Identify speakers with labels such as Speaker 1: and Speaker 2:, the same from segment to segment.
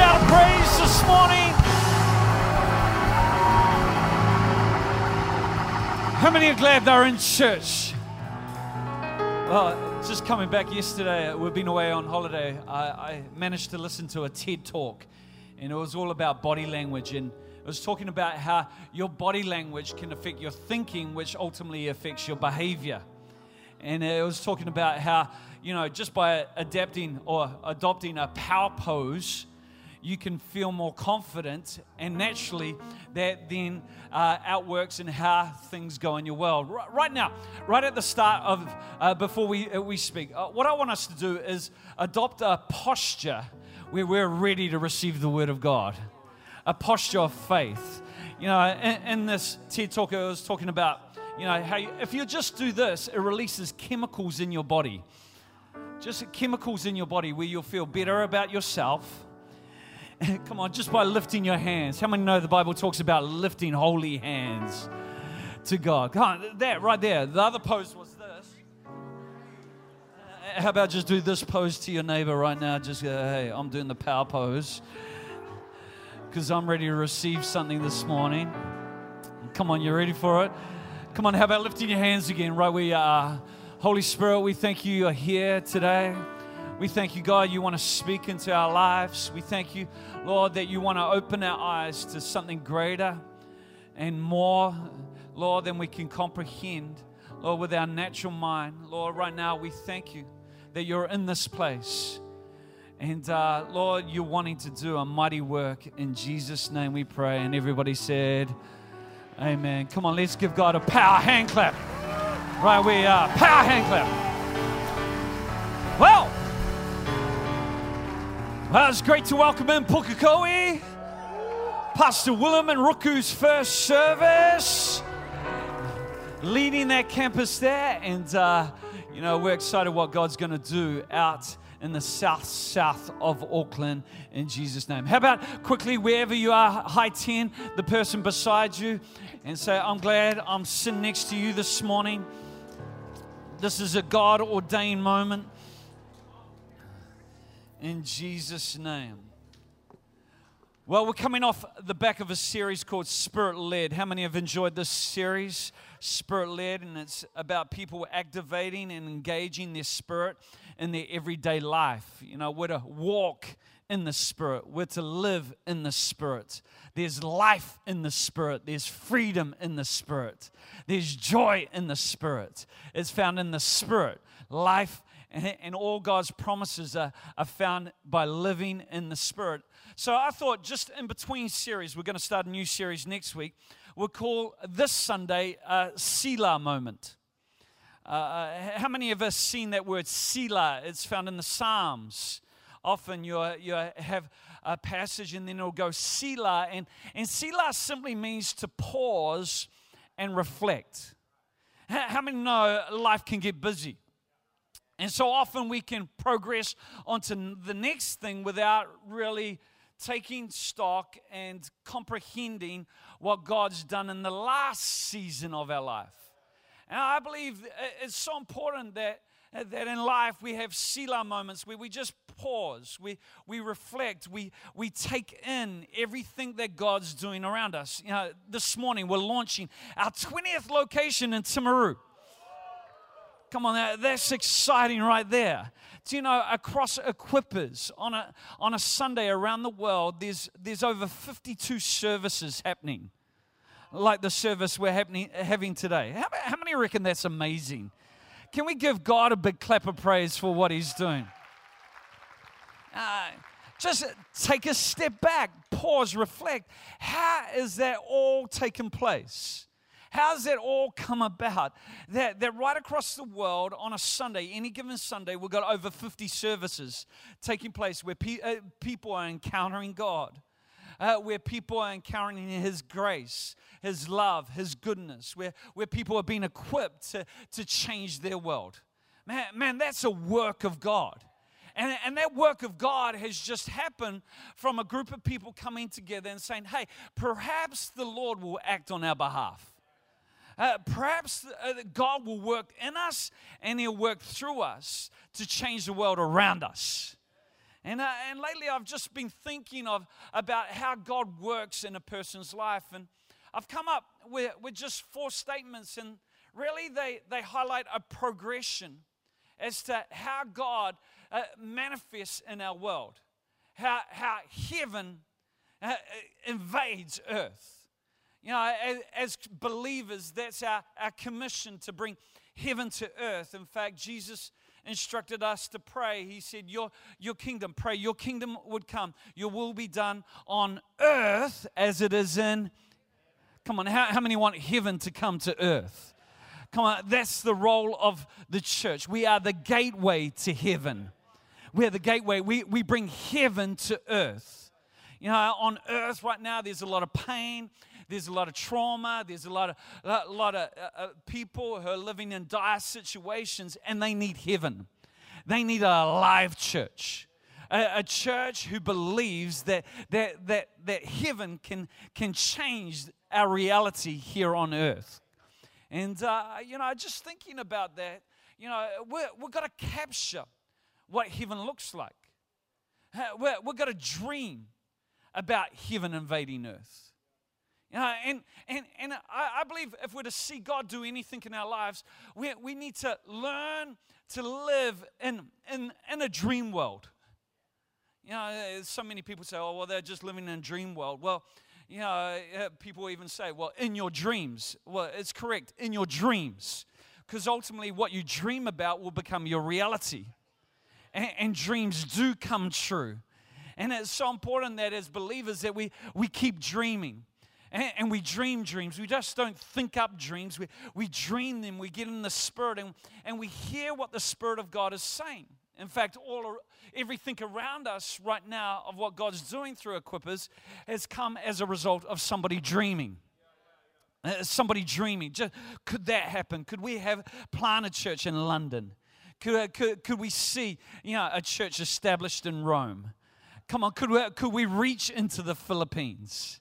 Speaker 1: shout of praise this morning? How many are glad they're in church? Well, just coming back yesterday, we've been away on holiday. I, I managed to listen to a TED talk, and it was all about body language. And it was talking about how your body language can affect your thinking, which ultimately affects your behavior. And it was talking about how, you know, just by adapting or adopting a power pose, you can feel more confident, and naturally, that then uh, outworks in how things go in your world. Right, right now, right at the start of uh, before we uh, we speak, uh, what I want us to do is adopt a posture where we're ready to receive the word of God, a posture of faith. You know, in, in this TED talk, I was talking about, you know, how you, if you just do this, it releases chemicals in your body, just chemicals in your body where you'll feel better about yourself Come on, just by lifting your hands. How many know the Bible talks about lifting holy hands to God? Come on, that right there. The other pose was this. Uh, how about just do this pose to your neighbor right now? Just go, hey, I'm doing the power pose because I'm ready to receive something this morning. Come on, you ready for it? Come on, how about lifting your hands again right where you are? Holy Spirit, we thank you you're here today. We thank you, God, you want to speak into our lives. We thank you, Lord, that you want to open our eyes to something greater and more, Lord, than we can comprehend, Lord, with our natural mind. Lord, right now we thank you that you're in this place. And uh, Lord, you're wanting to do a mighty work. In Jesus' name we pray. And everybody said, Amen. Come on, let's give God a power hand clap. Right we are. Power hand clap. It's great to welcome in Pukekohe, Pastor Willem and Ruku's first service, leading that campus there. And, uh, you know, we're excited what God's going to do out in the south, south of Auckland in Jesus' name. How about quickly, wherever you are, high 10, the person beside you, and say, I'm glad I'm sitting next to you this morning. This is a God ordained moment in Jesus' name. Well, we're coming off the back of a series called Spirit Led. How many have enjoyed this series, Spirit Led? And it's about people activating and engaging their spirit in their everyday life. You know, we're to walk in the Spirit, we're to live in the Spirit. There's life in the Spirit, there's freedom in the Spirit, there's joy in the Spirit. It's found in the Spirit, life and all God's promises are, are found by living in the Spirit. So I thought, just in between series, we're going to start a new series next week. We'll call this Sunday a Selah moment. Uh, uh how many of us seen that word Selah? It's found in the Psalms. Often you you have a passage and then it'll go Selah, and, and Selah simply means to pause and reflect. How many know life can get busy? And so often we can progress onto the next thing without really taking stock and comprehending what God's done in the last season of our life. And I believe it's so important that, uh, that in life we have Selah moments where we just pause, we, we reflect, we, we take in everything that God's doing around us. You know, this morning we're launching our 20th location in Timaru. Come on, that's exciting right there. Do you know across Equippers on a, on a Sunday around the world, there's, there's over 52 services happening, like the service we're happening, having today. How, how many reckon that's amazing? Can we give God a big clap of praise for what He's doing? Uh, just take a step back, pause, reflect. How is that all taking place? How's that all come about? That, that right across the world on a Sunday, any given Sunday, we've got over 50 services taking place where pe- uh, people are encountering God. Uh, where people are encountering His grace, His love, His goodness, where, where people are being equipped to, to change their world. Man, man, that's a work of God. And, and that work of God has just happened from a group of people coming together and saying, hey, perhaps the Lord will act on our behalf. Uh, perhaps uh, God will work in us and He'll work through us to change the world around us. And, uh, and lately I've just been thinking of about how God works in a person's life. And I've come up with, with just four statements, and really they, they highlight a progression as to how God uh, manifests in our world, how, how heaven uh, invades earth. You know, as, as, believers, that's our, our commission to bring heaven to earth. In fact, Jesus instructed us to pray. He said, Your, your kingdom, pray, your kingdom would come. Your will be done on earth as it is in. Come on, how, how many want heaven to come to earth? Come on, that's the role of the church. We are the gateway to heaven. We're the gateway. We, we bring heaven to earth. You know, on earth right now, there's a lot of pain, there's a lot of trauma, there's a lot of, a lot of uh, uh, people who are living in dire situations, and they need heaven. They need a live church. A, church who believes that, that, that, that heaven can, can change our reality here on earth. And, uh, you know, just thinking about that, you know, we've got to capture what heaven looks like. We've got to dream about heaven invading earth. You know, and, and, and I, I believe if we're to see God do anything in our lives, we, we need to learn to live in, in, in a dream world. You know, so many people say, oh, well, they're just living in a dream world. Well, you know, uh, people even say, well, in your dreams. Well, it's correct, in your dreams. Because ultimately, what you dream about will become your reality. And, and dreams do come true. And it's so important that as believers that we, we keep dreaming. And, and, we dream dreams. We just don't think up dreams. We, we dream them. We get in the Spirit and, and we hear what the Spirit of God is saying. In fact, all everything around us right now of what God's doing through Equippers has come as a result of somebody dreaming. Uh, somebody dreaming. Just, could that happen? Could we have planted church in London? Could, could, could we see you know, a church established in Rome? Come on, could we, could we reach into the Philippines?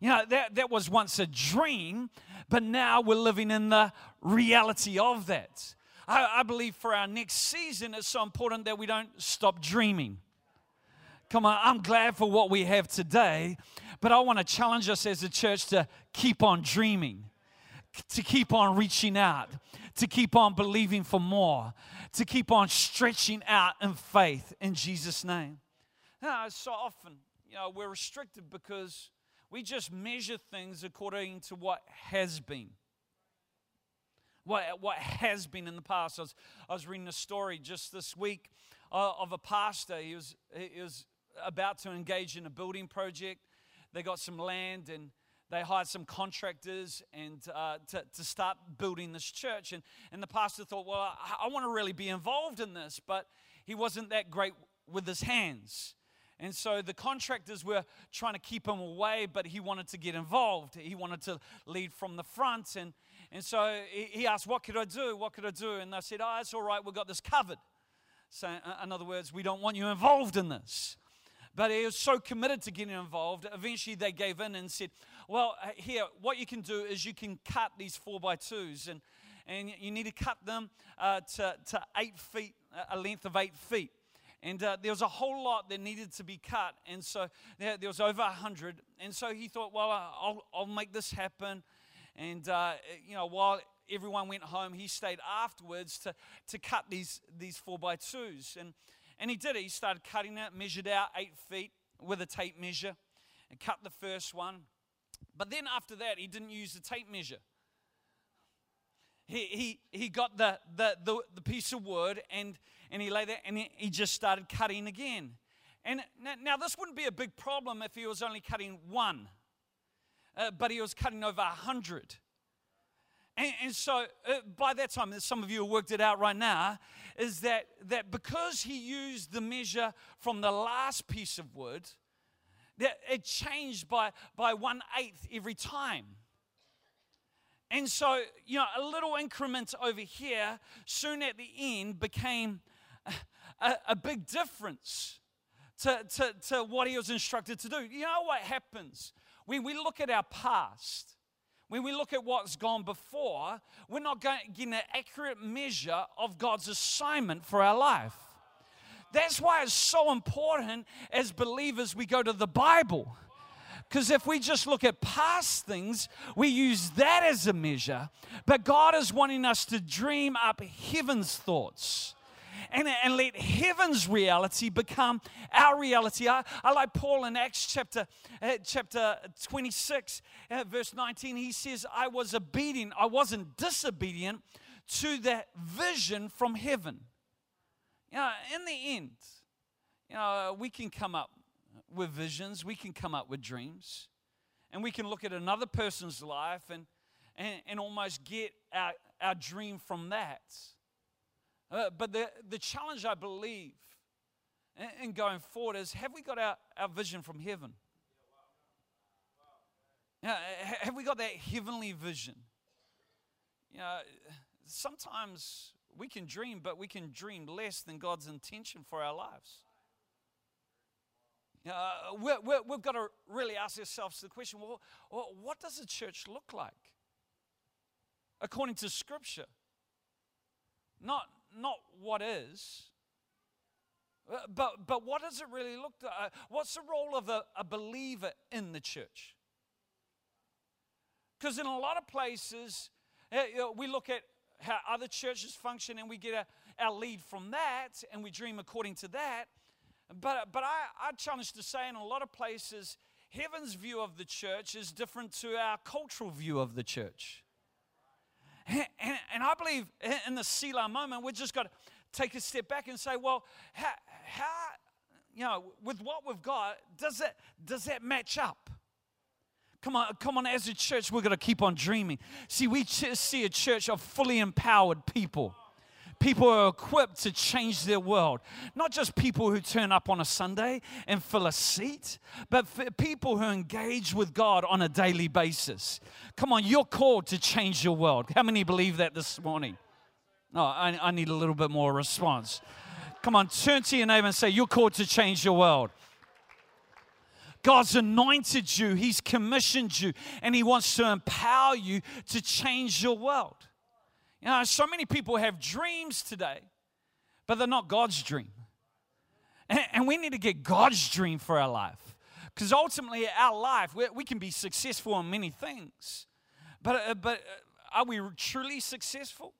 Speaker 1: You know, that, that was once a dream, but now we're living in the reality of that. I, I believe for our next season, it's so important that we don't stop dreaming. Come on, I'm glad for what we have today, but I want to challenge us as a church to keep on dreaming, to keep on reaching out, to keep on believing for more, to keep on stretching out in faith in Jesus' name. So often, you know, we're restricted because we just measure things according to what has been what, what has been in the past. I was, I was reading a story just this week uh, of a pastor. He was, he was about to engage in a building project. They got some land and they hired some contractors and uh, to, to start building this church. And, and the pastor thought, well, I, I want to really be involved in this, but he wasn't that great with his hands. And so the contractors were trying to keep him away, but he wanted to get involved. He wanted to lead from the front. And, and so he asked, What could I do? What could I do? And they said, Oh, it's all right, we've got this covered. So, in other words, we don't want you involved in this. But he was so committed to getting involved, eventually they gave in and said, Well, uh, here, what you can do is you can cut these four by twos, and, and you need to cut them uh, to, to eight feet, a length of eight feet. And uh, there was a whole lot that needed to be cut. And so there, there was over a hundred. And so he thought, well, I'll, I'll make this happen. And, uh, you know, while everyone went home, he stayed afterwards to, to cut these, these four by twos. And, and he did it. He started cutting it, measured out eight feet with a tape measure, and cut the first one. But then after that, he didn't use the tape measure. He, he, he got the, the, the, the piece of wood and, and he laid it and he, just started cutting again. And now, now, this wouldn't be a big problem if he was only cutting one uh, but he was cutting over a hundred. And, and, so uh, by that time, some of you have worked it out right now, is that, that because he used the measure from the last piece of wood, that it changed by, by one eighth every time. And so, you know, a little increment over here soon at the end became a, a big difference to, to, to what he was instructed to do. You know what happens when we look at our past, when we look at what's gone before, we're not getting an accurate measure of God's assignment for our life. That's why it's so important as believers we go to the Bible. Because if we just look at past things, we use that as a measure. But God is wanting us to dream up heaven's thoughts and, and let heaven's reality become our reality. I, I like Paul in Acts chapter, uh, chapter 26, uh, verse 19. He says, I was obedient, I wasn't disobedient to that vision from heaven. You know, in the end, you know, we can come up with visions, we can come up with dreams, and we can look at another person's life and, and, and almost get our, our dream from that. Uh, but the, the challenge, I believe, in, in going forward is have we got our, our vision from heaven? Yeah, have we got that heavenly vision? You know, sometimes we can dream, but we can dream less than God's intention for our lives. Uh, we have got to really ask ourselves the question well, what does a church look like? According to Scripture. Not, not what is, uh, but, but what does it really look like? Uh, what's the role of a, a believer in the church? Because in a lot of places, uh, we look at how other churches function and we get a, our lead from that and we dream according to that. But, but I, I challenge to say in a lot of places, heaven's view of the church is different to our cultural view of the church. And, and, I believe in the Selah moment, we've just got to take a step back and say, well, how, how you know, with what we've got, does that, does that match up? Come on, come on, as a church, we're going to keep on dreaming. See, we see a church of fully empowered people people are equipped to change their world. Not just people who turn up on a Sunday and fill a seat, but people who engage with God on a daily basis. Come on, you're called to change your world. How many believe that this morning? No, I, I need a little bit more response. Come on, turn to your neighbor and say, You're called to change your world. God's anointed you, He's commissioned you, and He wants to empower you to change your world. You know, so many people have dreams today, but they're not God's dream. And, and we need to get God's dream for our life. Because ultimately, our life, we, we, can be successful in many things. But, uh, but uh, are we truly successful?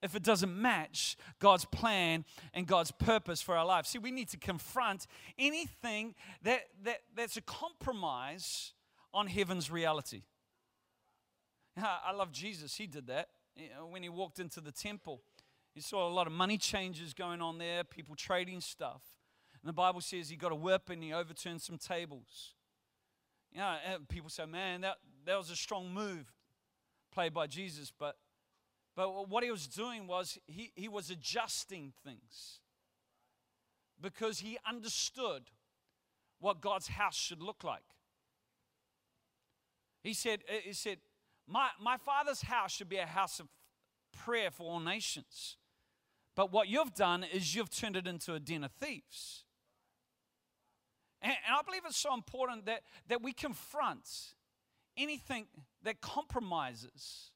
Speaker 1: If it doesn't match God's plan and God's purpose for our life. See, we need to confront anything that, that, that's a compromise on heaven's reality. I love Jesus, he did that Uh, when he walked into the temple. He saw a lot of money changes going on there, people trading stuff. And the Bible says he got a whip and he overturned some tables. You know, uh, people say, man, that, that was a strong move played by Jesus. But, but what he was doing was he, he was adjusting things because he understood what God's house should look like. He said, uh, he said my, my father's house should be a house of prayer for all nations. But what you've done is you've turned it into a den of thieves. And, and I believe it's so important that, that we confront anything that compromises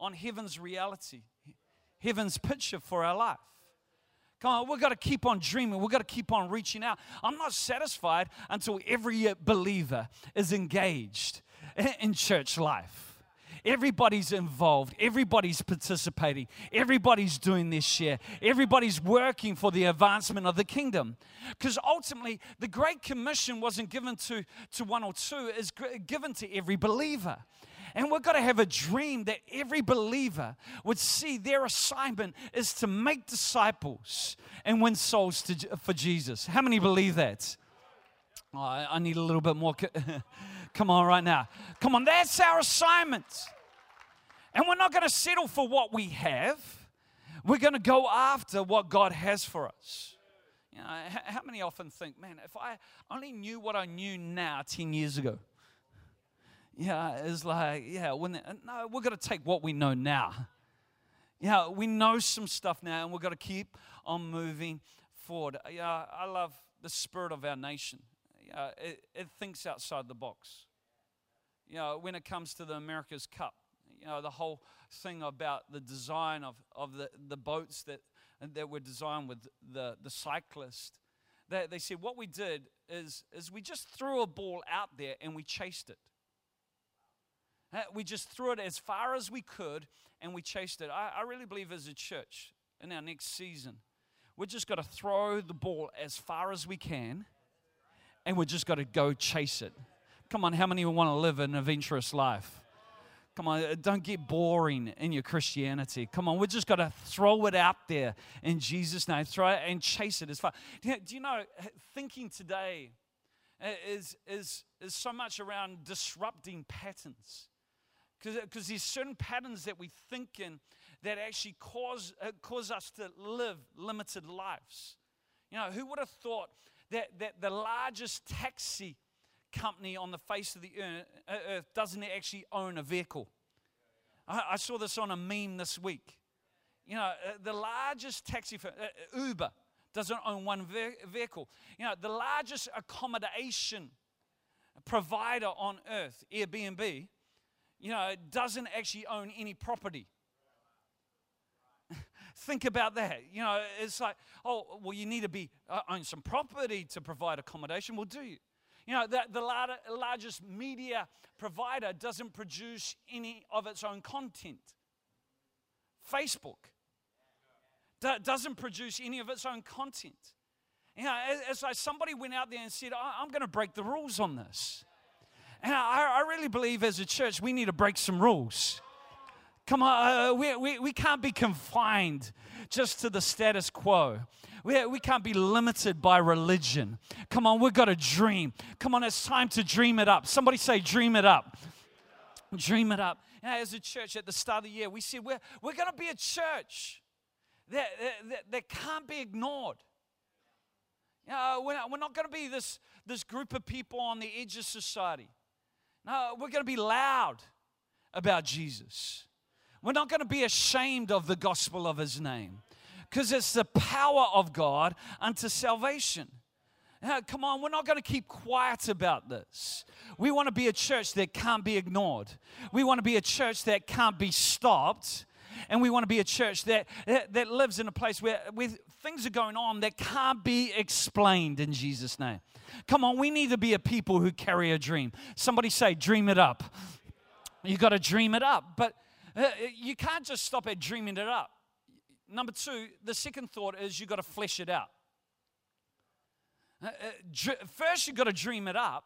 Speaker 1: on heaven's reality, heaven's picture for our life. Come on, we've got to keep on dreaming. We've got to keep on reaching out. I'm not satisfied until every believer is engaged in church life. Everybody's involved, everybody's participating, everybody's doing this share, everybody's working for the advancement of the kingdom. Because ultimately, the Great Commission wasn't given to, to one or two, it's given to every believer. And we've got to have a dream that every believer would see their assignment is to make disciples and win souls to, for Jesus. How many believe that? Oh, I need a little bit more. Come on, right now. Come on, that's our assignment. And we're not going to settle for what we have. We're going to go after what God has for us. You know, how many often think, man, if I only knew what I knew now 10 years ago? Yeah, it's like, yeah, when no, we're going to take what we know now. Yeah, we know some stuff now, and we've got to keep on moving forward. Yeah, I love the spirit of our nation. Yeah, it, it thinks outside the box you know, when it comes to the America's Cup, you know, the whole thing about the design of, of the, the boats that that were designed with the, the cyclist. They, they said what we did is, is we just threw a ball out there and we chased it. We just threw it as far as we could and we chased it. I, I really believe as a church in our next season, we're just got to throw the ball as far as we can and we're just got to go chase it. Come on, how many want to live an adventurous life? Come on, uh, don't get boring in your Christianity. Come on, we just got to throw it out there in Jesus' name. Throw it and chase it as far. Do you know, thinking today uh, is, is, is so much around disrupting patterns because there's certain patterns that we think in that actually cause, uh, cause us to live limited lives. You know, who would have thought that, that the largest taxi company on the face of the uh, earth doesn't actually own a vehicle? I, saw this on a meme this week. You know, uh, the largest taxi firm, uh, Uber, doesn't own one vehicle. You know, the largest accommodation provider on earth, Airbnb, you know, doesn't actually own any property. Think about that. You know, it's like, oh, well, you need to be uh, own some property to provide accommodation. Well, do you? You know, the, the largest media provider doesn't produce any of its own content. Facebook doesn't produce any of its own content. You know, it's like somebody went out there and said, I'm going to break the rules on this. And I, I really believe as a church, we need to break some rules. Come on, uh, we, we, we can't be confined just to the status quo. We, we can't be limited by religion. Come on, we've got a dream. Come on, it's time to dream it up. Somebody say, dream it up. Dream it up. You know, as a church at the start of the year, we said we're, we're going to be a church that, that, that can't be ignored. You know, we're not, we're not going to be this, this group of people on the edge of society. No, we're going to be loud about Jesus. We're not going to be ashamed of the gospel of his name because it's the power of God unto salvation. Now, come on, we're not going to keep quiet about this. We want to be a church that can't be ignored. We want to be a church that can't be stopped. And we want to be a church that, that, that lives in a place where, where things are going on that can't be explained in Jesus' name. Come on, we need to be a people who carry a dream. Somebody say, dream it up. You got to dream it up. But you can't just stop at dreaming it up. Number two, the second thought is you've got to flesh it out. Uh, uh, first, you've got to dream it up.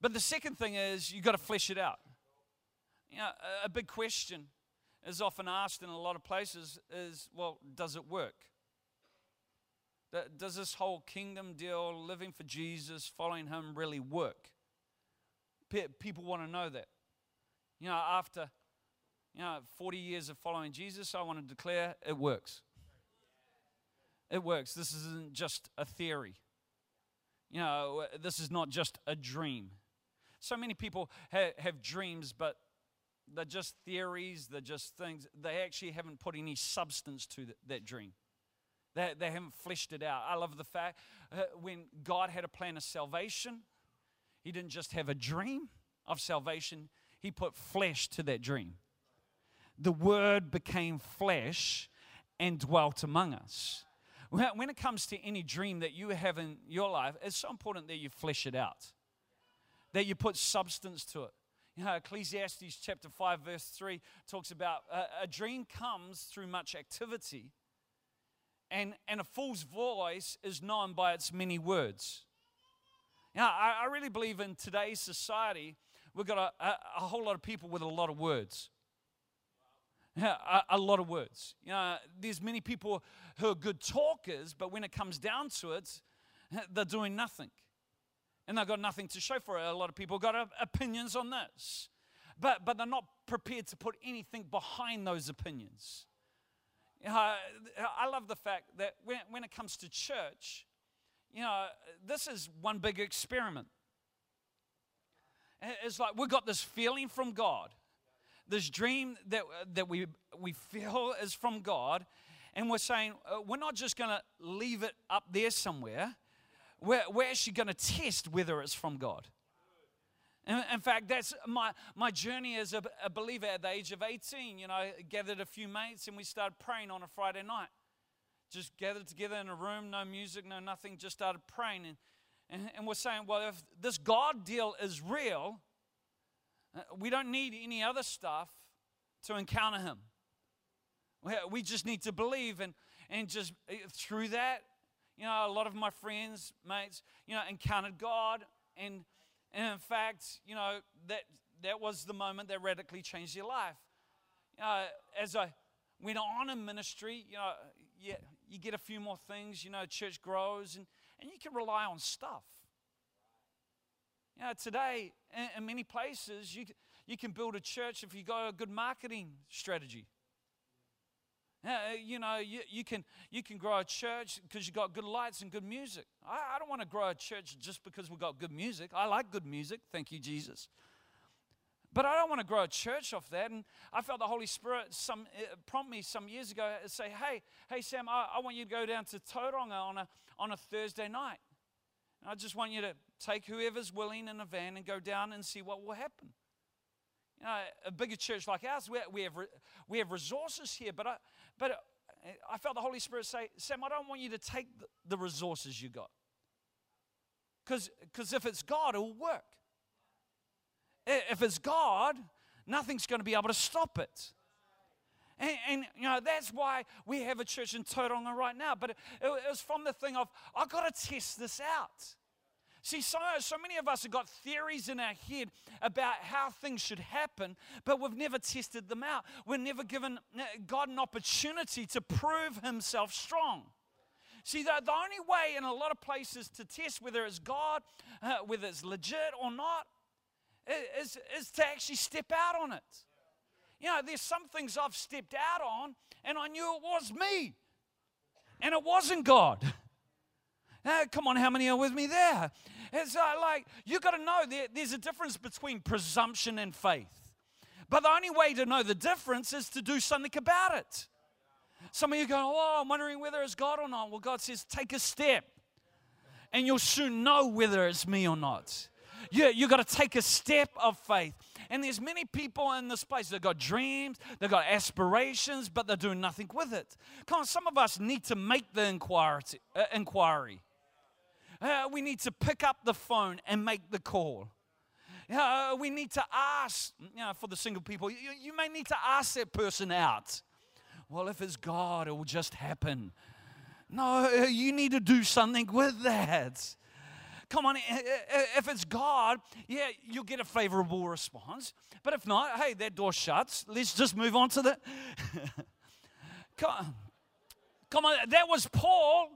Speaker 1: But the second thing is you've got to flesh it out. You know, a big question is often asked in a lot of places is, well, does it work? Does this whole kingdom deal, living for Jesus, following Him, really work? People want to know that. You know, after you know 40 years of following Jesus, I want to declare it works. It works. This isn't just a theory. You know, this is not just a dream. So many people ha- have dreams, but they're just theories, they're just things. They actually haven't put any substance to that, that dream. They, they haven't fleshed it out. I love the fact uh, when God had a plan of salvation, He didn't just have a dream of salvation, He put flesh to that dream. The Word became flesh and dwelt among us. When it comes to any dream that you have in your life, it's so important that you flesh it out, that you put substance to it. You know, Ecclesiastes chapter 5, verse 3 talks about a, a dream comes through much activity, and, and a fool's voice is known by its many words. Now, I, I really believe in today's society, we've got a, a, a, whole lot of people with a lot of words. A, lot of words. You know, there's many people who are good talkers, but when it comes down to it, they're doing nothing. And they've got nothing to show for it. A lot of people got opinions on this, but, but they're not prepared to put anything behind those opinions. You know, I love the fact that when, when it comes to church, you know, this is one big experiment. It's like we've got this feeling from God, this dream that, that we, we feel is from God, and we're saying uh, we're not just going to leave it up there somewhere. We're, we're actually going to test whether it's from God. In fact, that's my, my journey as a, a, believer at the age of 18. You know, I gathered a few mates and we started praying on a Friday night just gathered together in a room, no music, no nothing, just started praying. And, and, and we're saying, well, if this God deal is real, we don't need any other stuff to encounter Him. We just need to believe, and, and just uh, through that, you know, a lot of my friends, mates, you know, encountered God, and, and in fact, you know, that, that was the moment that radically changed their life. You know, as I went on in ministry, you know, yeah, you get a few more things, you know, church grows, and, and you can rely on stuff. You know, today, in, many places, you, you can build a church if you got a good marketing strategy. Uh, you know, you, you, can, you can grow a church because you got good lights and good music. I, I don't want to grow a church just because we got good music. I like good music. Thank you, Jesus. But I don't want to grow a church off that. And I felt the Holy Spirit some, uh, prompt me some years ago to say, hey, hey, Sam, I, I want you to go down to Tauranga on a, on a Thursday night. And I just want you to take whoever's willing in a van and go down and see what will happen. You know, a bigger church like ours, we, have, we have resources here, but I, but I felt the Holy Spirit say, Sam, I don't want you to take the resources you got. Because if it's God, it will work. If it's God, nothing's going to be able to stop it. And, and, you know, that's why we have a church in Tauranga right now. But it, it was from the thing of, I've got to test this out. See, so, so many of us have got theories in our head about how things should happen, but we've never tested them out. We've never given uh, God an opportunity to prove himself strong. See, the, the only way in a lot of places to test whether it's God, uh, whether it's legit or not, is, is to actually step out on it. You know, there's some things I've stepped out on, and I knew it was me, and it wasn't God. Uh, come on, how many are with me there? It's uh, like, you got to know there, there's a difference between presumption and faith. But the only way to know the difference is to do something about it. Some of you go, Oh, I'm wondering whether it's God or not. Well, God says, Take a step, and you'll soon know whether it's me or not. You, you got to take a step of faith. And there's many people in this place that got dreams, they've got aspirations, but they're doing nothing with it. Come on, some of us need to make the inquiry. Uh, inquiry. Uh, we need to pick up the phone and make the call. Uh, we need to ask, you know, for the single people, you, you may need to ask that person out. Well, if it's God, it will just happen. No, uh, you need to do something with that. Come on, if it's God, yeah, you'll get a favorable response. But if not, hey, that door shuts. Let's just move on to the. come, on. come on, that was Paul.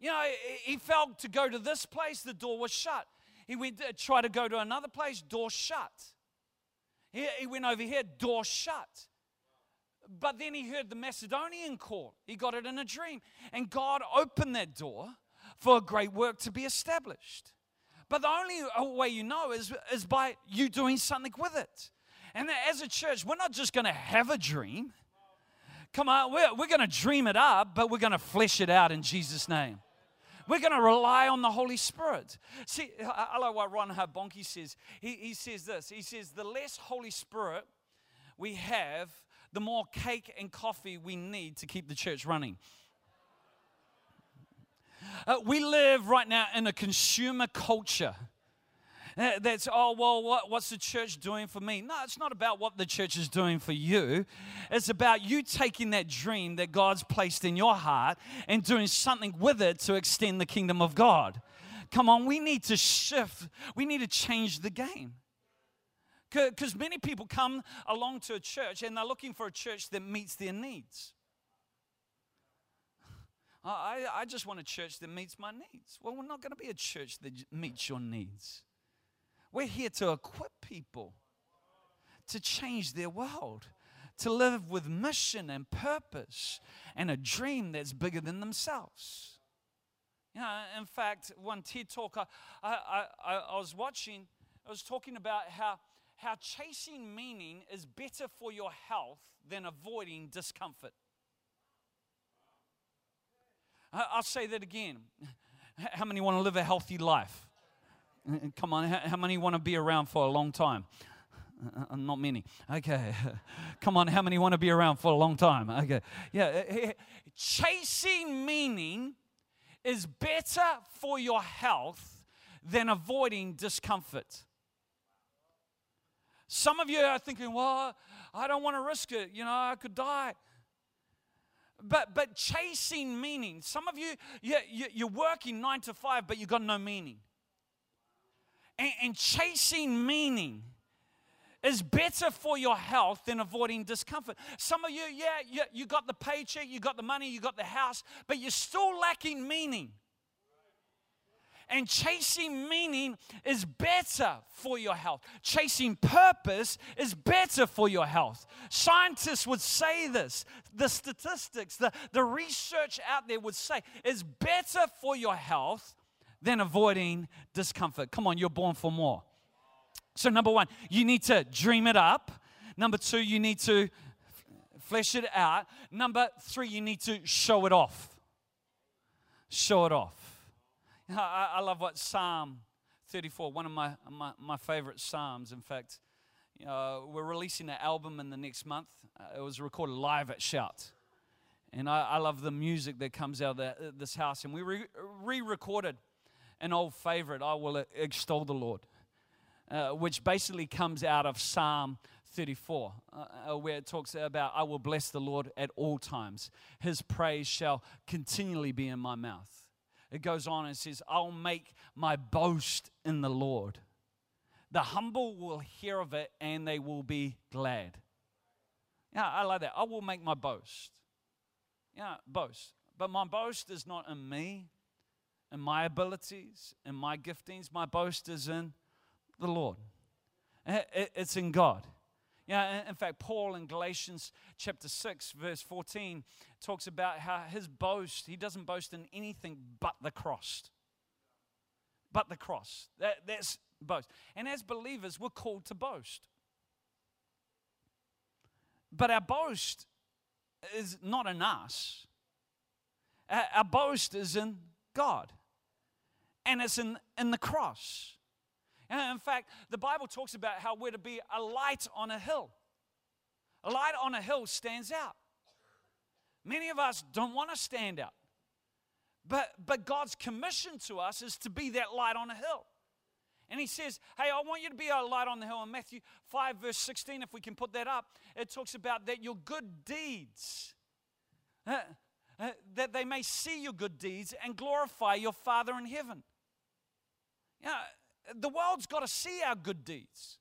Speaker 1: You know, he felt to go to this place, the door was shut. He went to try to go to another place, door shut. He, he went over here, door shut. But then he heard the Macedonian call. He got it in a dream. And God opened that door for a great work to be established. But the only way you know is, is by you doing something with it. And as a church, we're not just going to have a dream. Come on, we're, we're going to dream it up, but we're going to flesh it out in Jesus' name. We're going to rely on the Holy Spirit. See, I like what Reinhard Bonnke says. He, he says this He says, the less Holy Spirit we have, the more cake and coffee we need to keep the church running. Uh, we live right now in a consumer culture. Uh, that's, oh, well, what, what's the church doing for me? No, it's not about what the church is doing for you. It's about you taking that dream that God's placed in your heart and doing something with it to extend the kingdom of God. Come on, we need to shift, we need to change the game. Because many people come along to a church and they're looking for a church that meets their needs. I, I just want a church that meets my needs. Well, we're not going to be a church that meets your needs. We're here to equip people to change their world, to live with mission and purpose and a dream that's bigger than themselves. You know, in fact, one TED talk I, I, I, I was watching, I was talking about how, how chasing meaning is better for your health than avoiding discomfort. I'll say that again. How many want to live a healthy life? Come on, how many want to be around for a long time? Uh, not many. Okay. Come on, how many want to be around for a long time? Okay. Yeah. Uh, chasing meaning is better for your health than avoiding discomfort. Some of you are thinking, well, I don't want to risk it. You know, I could die. But, but chasing meaning. Some of you, you, you're working nine to five, but you've got no meaning. And, and chasing meaning is better for your health than avoiding discomfort. Some of you, yeah, you, you got the paycheck, you got the money, you got the house, but you're still lacking meaning. And chasing meaning is better for your health. Chasing purpose is better for your health. Scientists would say this. The statistics, the, the research out there would say it's better for your health than avoiding discomfort. Come on, you're born for more. So, number one, you need to dream it up. Number two, you need to flesh it out. Number three, you need to show it off. Show it off. I, I love what Psalm 34, one of my, my, my favorite Psalms, in fact, uh, we're releasing an album in the next month. Uh, it was recorded live at Shout. And I, I love the music that comes out of the, uh, this house. And we re recorded an old favorite, I Will Extol the Lord, uh, which basically comes out of Psalm 34, uh, uh, where it talks about, I will bless the Lord at all times. His praise shall continually be in my mouth it goes on and says, I'll make my boast in the Lord. The humble will hear of it and they will be glad. Yeah, I like that. I will make my boast. Yeah, boast. But my boast is not in me, in my abilities, in my giftings. My boast is in the Lord. It's in God. Yeah, in fact, Paul in Galatians chapter 6, verse 14, talks about how his boast, he doesn't boast in anything but the cross. But the cross. That, that's boast. And as believers, we're called to boast. But our boast is not in us, our, boast is in God. And it's in, in the cross. In fact, the Bible talks about how we're to be a light on a hill. A light on a hill stands out. Many of us don't want to stand out. But, but God's commission to us is to be that light on a hill. And he says, Hey, I want you to be a light on the hill. In Matthew 5, verse 16, if we can put that up, it talks about that your good deeds, uh, uh, that they may see your good deeds and glorify your Father in heaven. Yeah, the world's got to see our good deeds.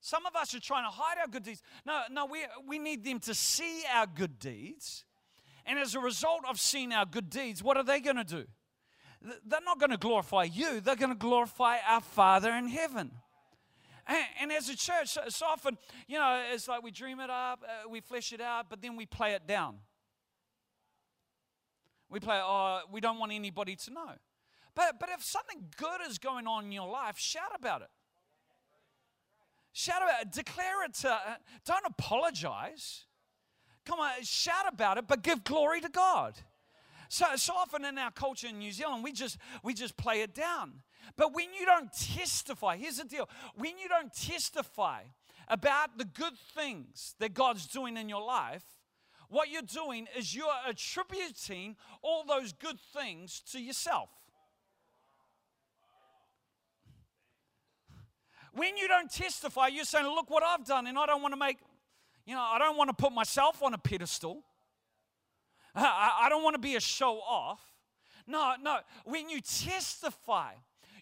Speaker 1: Some of us are trying to hide our good deeds. No, no, we, we need them to see our good deeds. And as a result of seeing our good deeds, what are they going to do? They're not going to glorify you, they're going to glorify our Father in heaven. And, and as a church, so, so, often, you know, it's like we dream it up, uh, we flesh it out, but then we play it down. We play, oh, we don't want anybody to know. But, but if something good is going on in your life, shout about it. Shout about it. Declare it. To, don't apologize. Come on, shout about it, but give glory to God. So, so often in our culture in New Zealand, we just we just play it down. But when you don't testify, here's the deal: when you don't testify about the good things that God's doing in your life, what you're doing is you're attributing all those good things to yourself. When you don't testify, you're saying, Look what I've done, and I don't want to make, you know, I don't want to put myself on a pedestal. I, I don't want to be a show off. No, no. When you testify,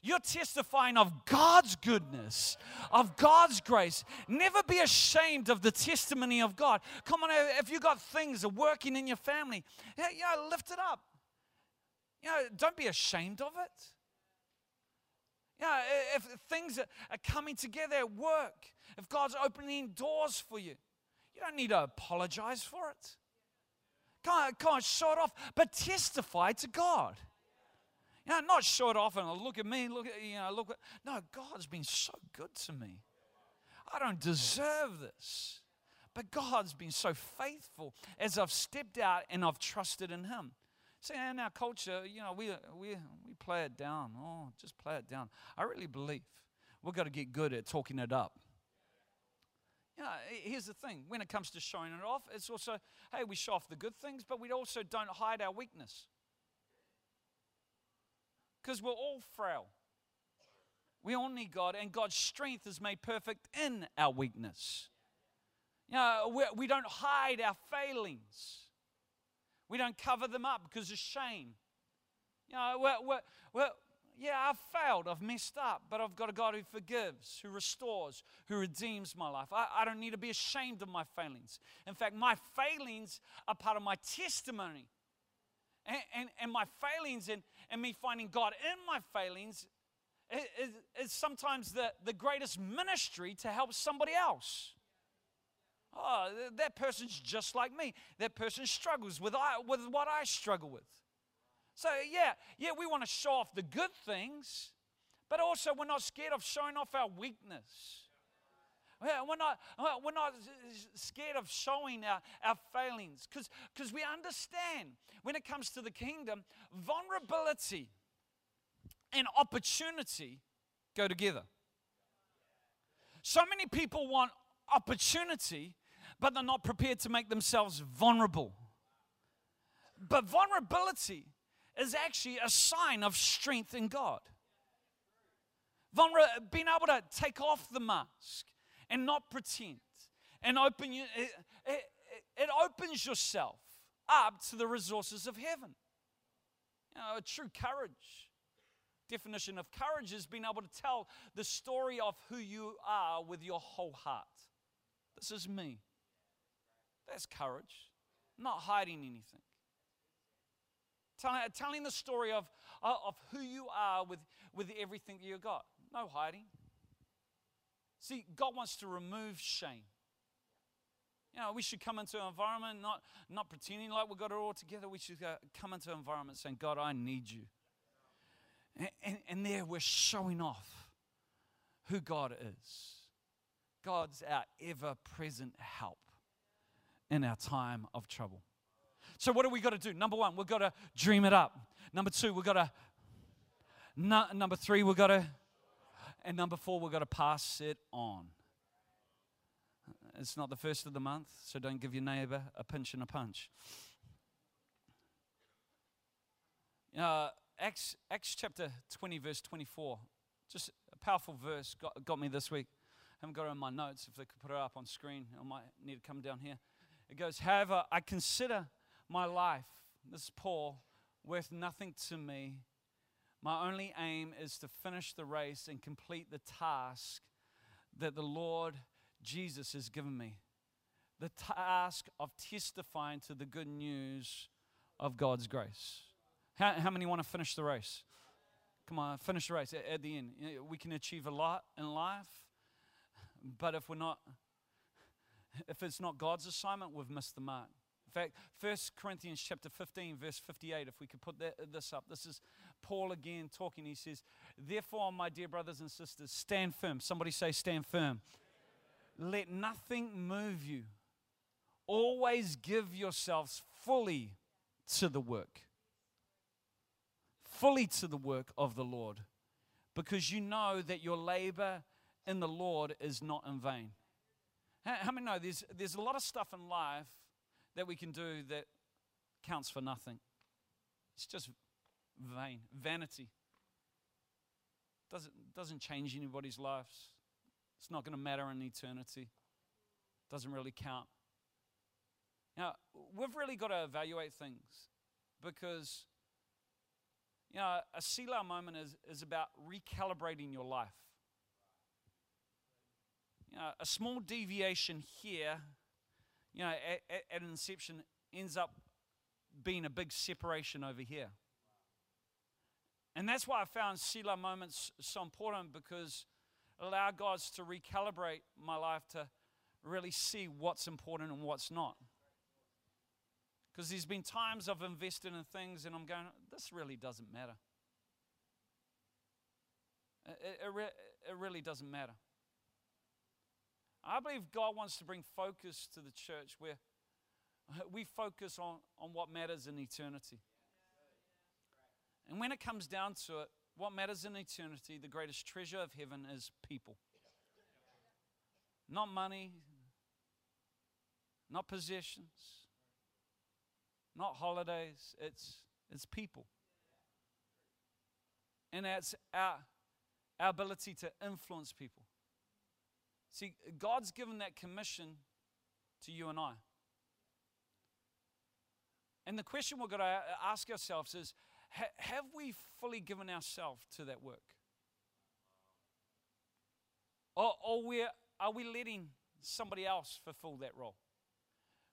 Speaker 1: you're testifying of God's goodness, of God's grace. Never be ashamed of the testimony of God. Come on, if you got things working in your family, yeah, yeah, lift it up. You know, don't be ashamed of it. Yeah, if things are coming together at work, if God's opening doors for you, you don't need to apologize for it. Can't, can't show it off, but testify to God. You know, not show it off and look at me, look at, you know, look at, no, God's been so good to me. I don't deserve this. But God's been so faithful as I've stepped out and I've trusted in Him. See, in our culture, you know, we, we, we play it down. Oh, just play it down. I really believe we've got to get good at talking it up. You know, here's the thing when it comes to showing it off, it's also, hey, we show off the good things, but we also don't hide our weakness. Because we're all frail. We all need God, and God's strength is made perfect in our weakness. You know, we, we don't hide our failings. We don't cover them up because of shame. You know, we're, we're, we're, yeah, I've failed, I've messed up, but I've got a God who forgives, who restores, who redeems my life. I, I don't need to be ashamed of my failings. In fact, my failings are part of my testimony. And, and, and my failings and, and me finding God in my failings is, is sometimes the, the greatest ministry to help somebody else. Oh, that person's just like me. That person struggles with, I, with what I struggle with. So, yeah, yeah, we want to show off the good things, but also we're not scared of showing off our weakness. We're not, uh, we're not scared of showing our, our failings because we understand when it comes to the kingdom, vulnerability and opportunity go together. So many people want opportunity, but they're not prepared to make themselves vulnerable. But vulnerability is actually a sign of strength in God. Vulner- being able to take off the mask and not pretend and open you, it, it, it opens yourself up to the resources of heaven. You know, a true courage. Definition of courage is being able to tell the story of who you are with your whole heart. This is me. That's courage, not hiding anything. Telling, telling the story of, uh, of who you are with, with everything that you got. No hiding. See, God wants to remove shame. You know, we should come into an environment not, not pretending like we've got it all together. We should go, come into an environment saying, God, I need you. And, and, and there we're showing off who God is. God's our ever present help in our time of trouble. So, what do we got to do? Number one, we've got to dream it up. Number two, we've got to. No, number three, we've got to. And number four, we've got to pass it on. It's not the first of the month, so don't give your neighbor a pinch and a punch. Uh, Acts, Acts chapter 20, verse 24. Just a powerful verse got, got me this week. I haven't got it in my notes. If they could put it up on screen, I might need to come down here. It goes, However, I consider my life, this is Paul, worth nothing to me. My only aim is to finish the race and complete the task that the Lord Jesus has given me. The task of testifying to the good news of God's grace. How, how many want to finish the race? Come on, finish the race at, at the end. We can achieve a lot in life, but if we're not, if it's not God's assignment, we've missed the mark In fact, 1 Corinthians chapter 15, verse 58, if we could put that, this up, this is Paul again talking. He says, Therefore, my dear brothers and sisters, stand firm. Somebody say, stand firm. Let nothing move you. Always give yourselves fully to the work. Fully to the work of the Lord, because you know that your labor in the Lord is not in vain. How many know there's, there's a lot of stuff in life that we can do that counts for nothing. It's just vain, vanity. Doesn't, doesn't change anybody's lives. It's not going to matter in eternity. Doesn't really count. Now, we've really got to evaluate things because, you know, a Selah moment is, is about recalibrating your life. You know, a small deviation here you know, at, at, inception ends up being a big separation over here. And that's why I found Selah moments so important because it allowed God to recalibrate my life to really see what's important and what's not. Because there's been times I've invested in things and I'm going, this really doesn't matter. It, it, it really doesn't matter. I believe God wants to bring focus to the church where we focus on, on what matters in eternity. And when it comes down to it, what matters in eternity, the greatest treasure of heaven is people. Not money, not possessions, not holidays. It's, it's people. And that's our, our ability to influence people. See, God's given that commission to you and I. And the question we're going to ask ourselves is have we fully given ourselves to that work? Or, or are we letting somebody else fulfill that role?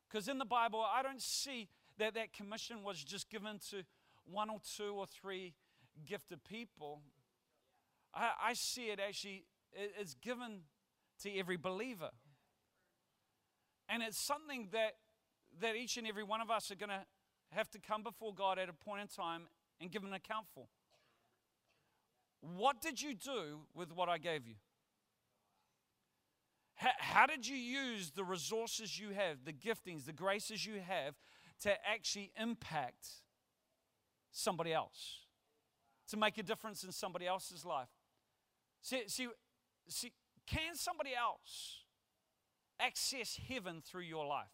Speaker 1: Because in the Bible, I don't see that that commission was just given to one or two or three gifted people. I, I see it actually, it's given to every believer. And it's something that, that each and every one of us are going to have to come before God at a point in time and give an account for. What did you do with what I gave you? How, how did you use the resources you have, the giftings, the graces you have to actually impact somebody else, to make a difference in somebody else's life? See, see, see can somebody else access heaven through your life?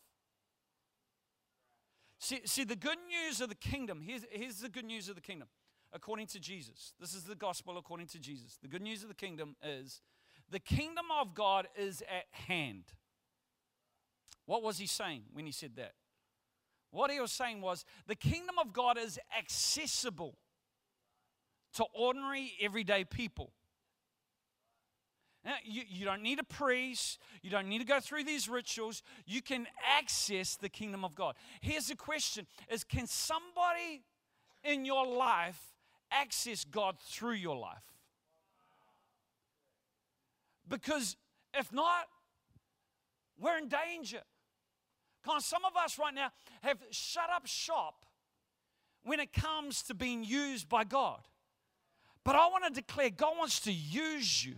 Speaker 1: See, see, the good news of the kingdom, here's, here's the good news of the kingdom according to Jesus. This is the gospel according to Jesus. The good news of the kingdom is the kingdom of God is at hand. What was he saying when he said that? What he was saying was the kingdom of God is accessible to ordinary, everyday people. Eh, you, you don't need a priest. You don't need to go through these rituals. You can access the kingdom of God. Here's the question is can somebody in your life access God through your life? Because if not, we're in danger. Because some of us right now have shut up shop when it comes to being used by God. But I want to declare God wants to use you.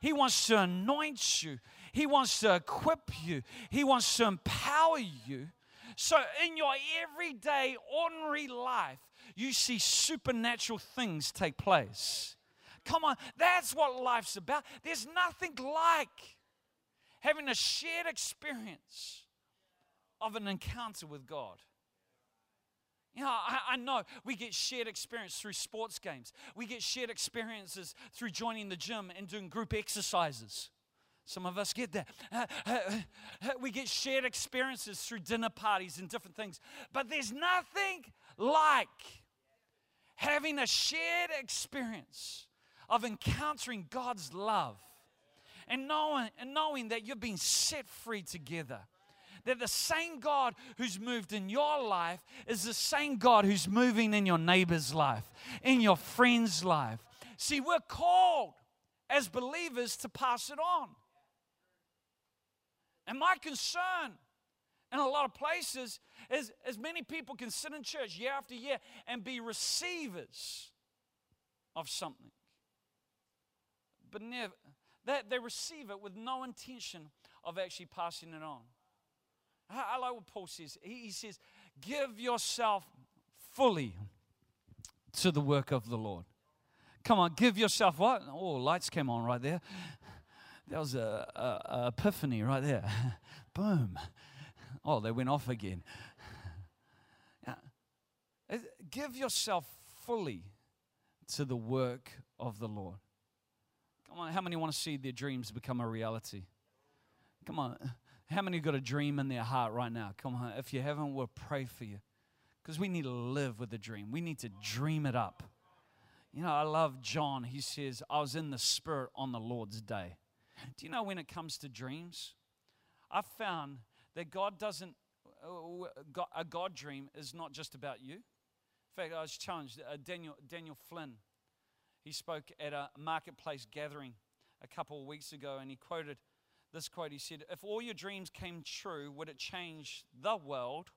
Speaker 1: He wants to anoint you. He wants to equip you. He wants to empower you. So, in your everyday, ordinary life, you see supernatural things take place. Come on, that's what life's about. There's nothing like having a shared experience of an encounter with God. You know, I, I, know we get shared experience through sports games. We get shared experiences through joining the gym and doing group exercises. Some of us get that. We get shared experiences through dinner parties and different things. But there's nothing like having a shared experience of encountering God's love and knowing, and knowing that you're being set free together that the same God who's moved in your life is the same God who's moving in your neighbor's life, in your friend's life. See, we're called as believers to pass it on. And my concern in a lot of places is as many people can sit in church year after year and be receivers of something. But never that they receive it with no intention of actually passing it on. I like what Paul says. He says, Give yourself fully to the work of the Lord. Come on, give yourself what? Oh, lights came on right there. That was a, a, a epiphany right there. Boom. Oh, they went off again. Give yourself fully to the work of the Lord. Come on, how many want to see their dreams become a reality? Come on. How many got a dream in their heart right now? Come on. If you haven't, we'll pray for you. Because we need to live with a dream. We need to dream it up. You know, I love John. He says, I was in the Spirit on the Lord's day. Do you know when it comes to dreams? I found that God doesn't, uh, a God dream is not just about you. In fact, I was challenged. Uh, Daniel, Daniel Flynn, he spoke at a marketplace gathering a couple of weeks ago and he quoted this quote. He said, If all your dreams came true, would it change the world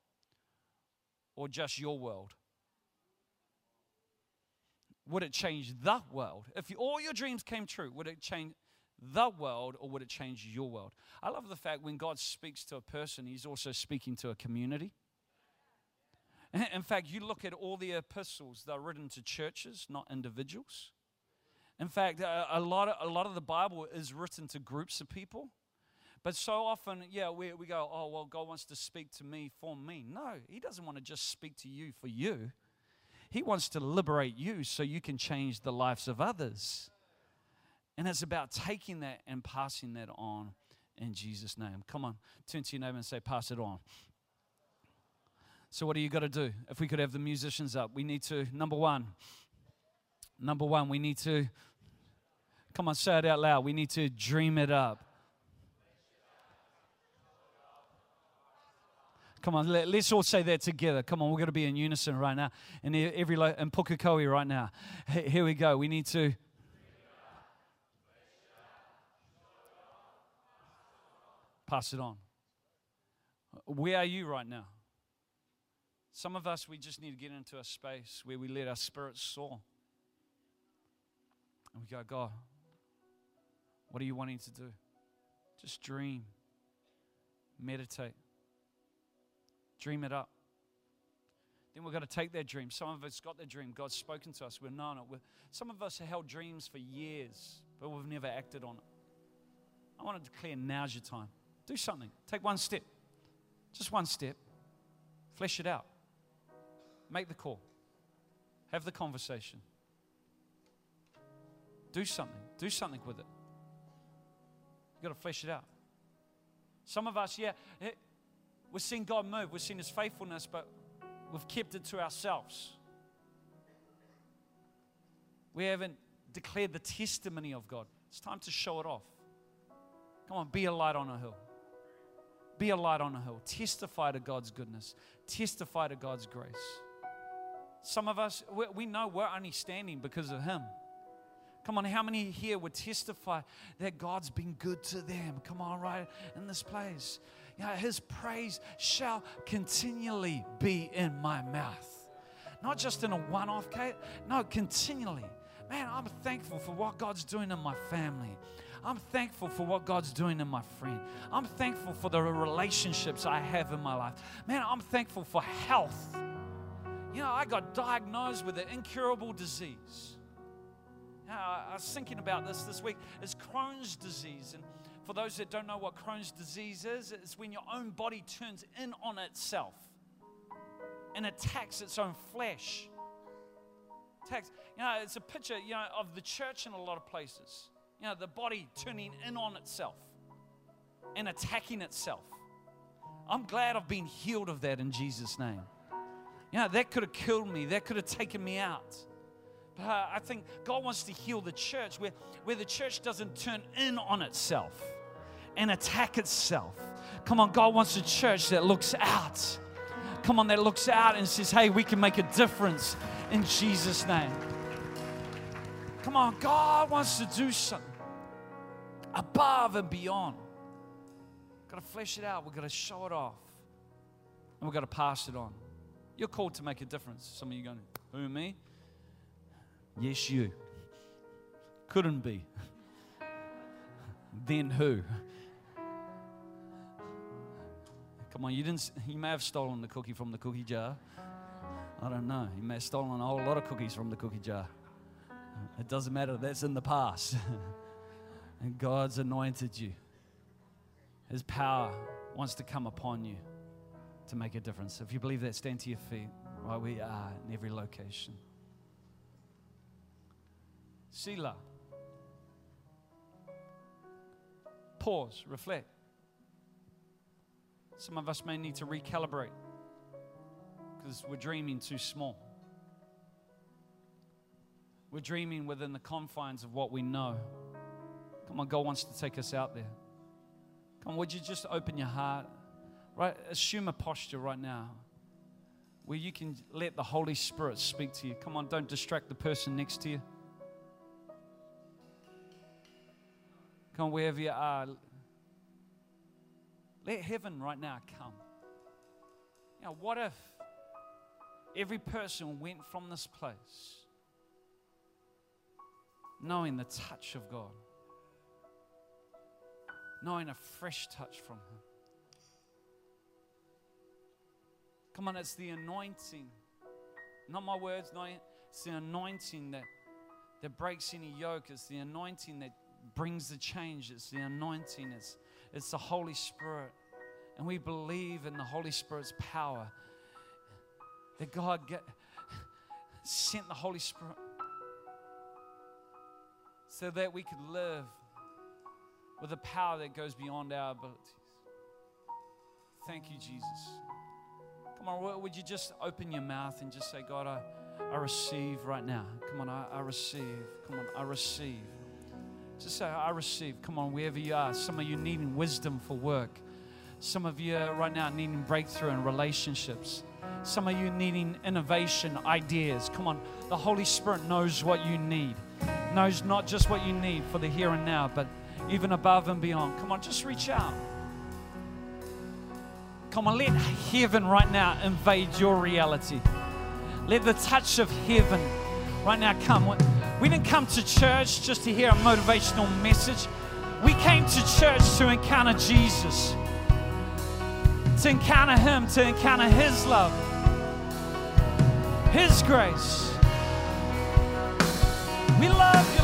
Speaker 1: or just your world? Would it change the world? If all your dreams came true, would it change the world or would it change your world? I love the fact when God speaks to a person, he's also speaking to a community. In fact, you look at all the epistles, they're written to churches, not individuals. In fact, a, lot of, a lot of the Bible is written to groups of people. But so often, yeah, we, we go, oh, well, God wants to speak to me for me. No, He doesn't want to just speak to you for you. He wants to liberate you so you can change the lives of others. And it's about taking that and passing that on in Jesus' name. Come on, turn to your neighbor and say, pass it on. So, what do you got to do? If we could have the musicians up, we need to, number one, number one, we need to, come on, say it out loud. We need to dream it up. Come on, let, us all say that together. Come on, we're going to be in unison right now. And every in Pukekohe right now. Here we go. We need to. Pass it on. Where are you right now? Some of us, we just need to get into a space where we let our spirits soar. And we go, God, what are you wanting to do? Just dream, meditate. Dream it up. Then we're going to take that dream. Some of us got that dream. God's spoken to us. We're known it. We're, some of us have held dreams for years, but we've never acted on it. I want to declare now's your time. Do something. Take one step. Just one step. Flesh it out. Make the call. Have the conversation. Do something. Do something with it. You've got to flesh it out. Some of us, yeah, We've seen God move, we've seen His faithfulness, but we've kept it to ourselves. We haven't declared the testimony of God. It's time to show it off. Come on, be a light on a hill. Be a light on a hill. Testify to God's goodness, testify to God's grace. Some of us, we know we're only standing because of Him. Come on, how many here would testify that God's been good to them? Come on, right in this place. Yeah, his praise shall continually be in my mouth. Not just in a one off case, no, continually. Man, I'm thankful for what God's doing in my family. I'm thankful for what God's doing in my friend. I'm thankful for the relationships I have in my life. Man, I'm thankful for health. You know, I got diagnosed with an incurable disease. You know, I was thinking about this this week. It's Crohn's disease. And for those that don't know what Crohn's disease is, it's when your own body turns in on itself and attacks its own flesh. Attacks, you know, it's a picture, you know, of the church in a lot of places. You know, the body turning in on itself and attacking itself. I'm glad I've been healed of that in Jesus' name. You know, that could have killed me, that could have taken me out. But uh, I think God wants to heal the church where, where the church doesn't turn in on itself and attack itself. Come on, God wants a church that looks out. Come on, that looks out and says, hey, we can make a difference in Jesus' name. Come on, God wants to do something above and beyond. We've got to flesh it out, we've got to show it off, and we've got to pass it on. You're called to make a difference. Some of you going, who, me? Yes, you. Couldn't be. then who? Come on, you didn't. You may have stolen the cookie from the cookie jar. I don't know. You may have stolen a whole lot of cookies from the cookie jar. It doesn't matter. That's in the past. and God's anointed you. His power wants to come upon you to make a difference. If you believe that, stand to your feet where you are in every location. Selah. Pause, reflect. Some of us may need to recalibrate because we're dreaming too small. We're dreaming within the confines of what we know. Come on, God wants to take us out there. Come on, would you just open your heart? Right? Assume a posture right now where you can let the Holy Spirit speak to you. Come on, don't distract the person next to you. Come on, wherever you are, let heaven right now come. Now, what if every person went from this place knowing the touch of God, knowing a fresh touch from Him? Come on, it's the anointing. Not my words, no, it's the anointing that, that breaks any yoke. It's the anointing that brings the change. It's the anointing. It's, it's the Holy Spirit. And we believe in the Holy Spirit's power. That God get, sent the Holy Spirit so that we could live with a power that goes beyond our abilities. Thank you, Jesus. Come on, would you just open your mouth and just say, God, I, I receive right now. Come on, I, I receive. Come on, I receive. Just say, I receive. Come on, wherever you are. Some of you needing wisdom for work. Some of you right now needing breakthrough in relationships. Some of you needing innovation, ideas. Come on, the Holy Spirit knows what you need. Knows not just what you need for the here and now, but even above and beyond. Come on, just reach out. Come on, let heaven right now invade your reality. Let the touch of heaven right now come. We didn't come to church just to hear a motivational message. We came to church to encounter Jesus, to encounter Him, to encounter His love, His grace. We love you.